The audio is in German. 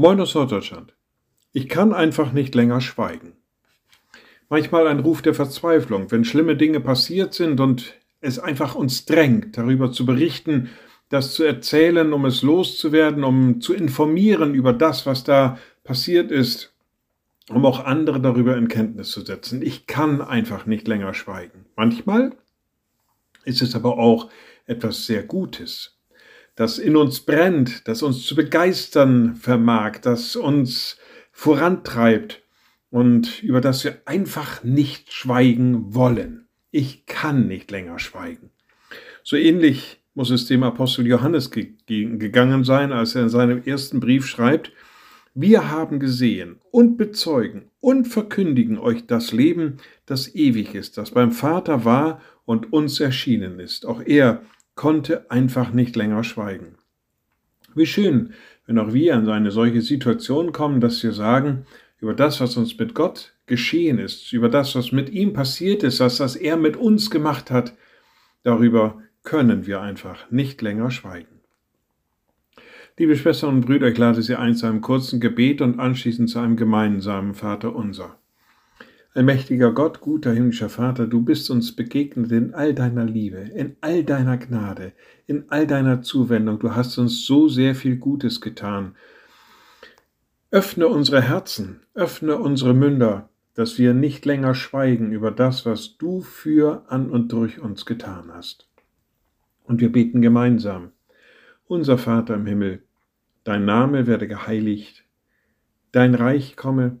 Moin aus Norddeutschland. Ich kann einfach nicht länger schweigen. Manchmal ein Ruf der Verzweiflung, wenn schlimme Dinge passiert sind und es einfach uns drängt, darüber zu berichten, das zu erzählen, um es loszuwerden, um zu informieren über das, was da passiert ist, um auch andere darüber in Kenntnis zu setzen. Ich kann einfach nicht länger schweigen. Manchmal ist es aber auch etwas sehr Gutes das in uns brennt, das uns zu begeistern vermag, das uns vorantreibt und über das wir einfach nicht schweigen wollen. Ich kann nicht länger schweigen. So ähnlich muss es dem Apostel Johannes gegangen sein, als er in seinem ersten Brief schreibt, wir haben gesehen und bezeugen und verkündigen euch das Leben, das ewig ist, das beim Vater war und uns erschienen ist. Auch er konnte einfach nicht länger schweigen. Wie schön, wenn auch wir in eine solche Situation kommen, dass wir sagen, über das, was uns mit Gott geschehen ist, über das, was mit ihm passiert ist, was, was er mit uns gemacht hat, darüber können wir einfach nicht länger schweigen. Liebe Schwestern und Brüder, ich lade Sie ein zu einem kurzen Gebet und anschließend zu einem gemeinsamen Vater unser. Allmächtiger Gott, guter himmlischer Vater, du bist uns begegnet in all deiner Liebe, in all deiner Gnade, in all deiner Zuwendung. Du hast uns so sehr viel Gutes getan. Öffne unsere Herzen, öffne unsere Münder, dass wir nicht länger schweigen über das, was du für, an und durch uns getan hast. Und wir beten gemeinsam. Unser Vater im Himmel, dein Name werde geheiligt, dein Reich komme,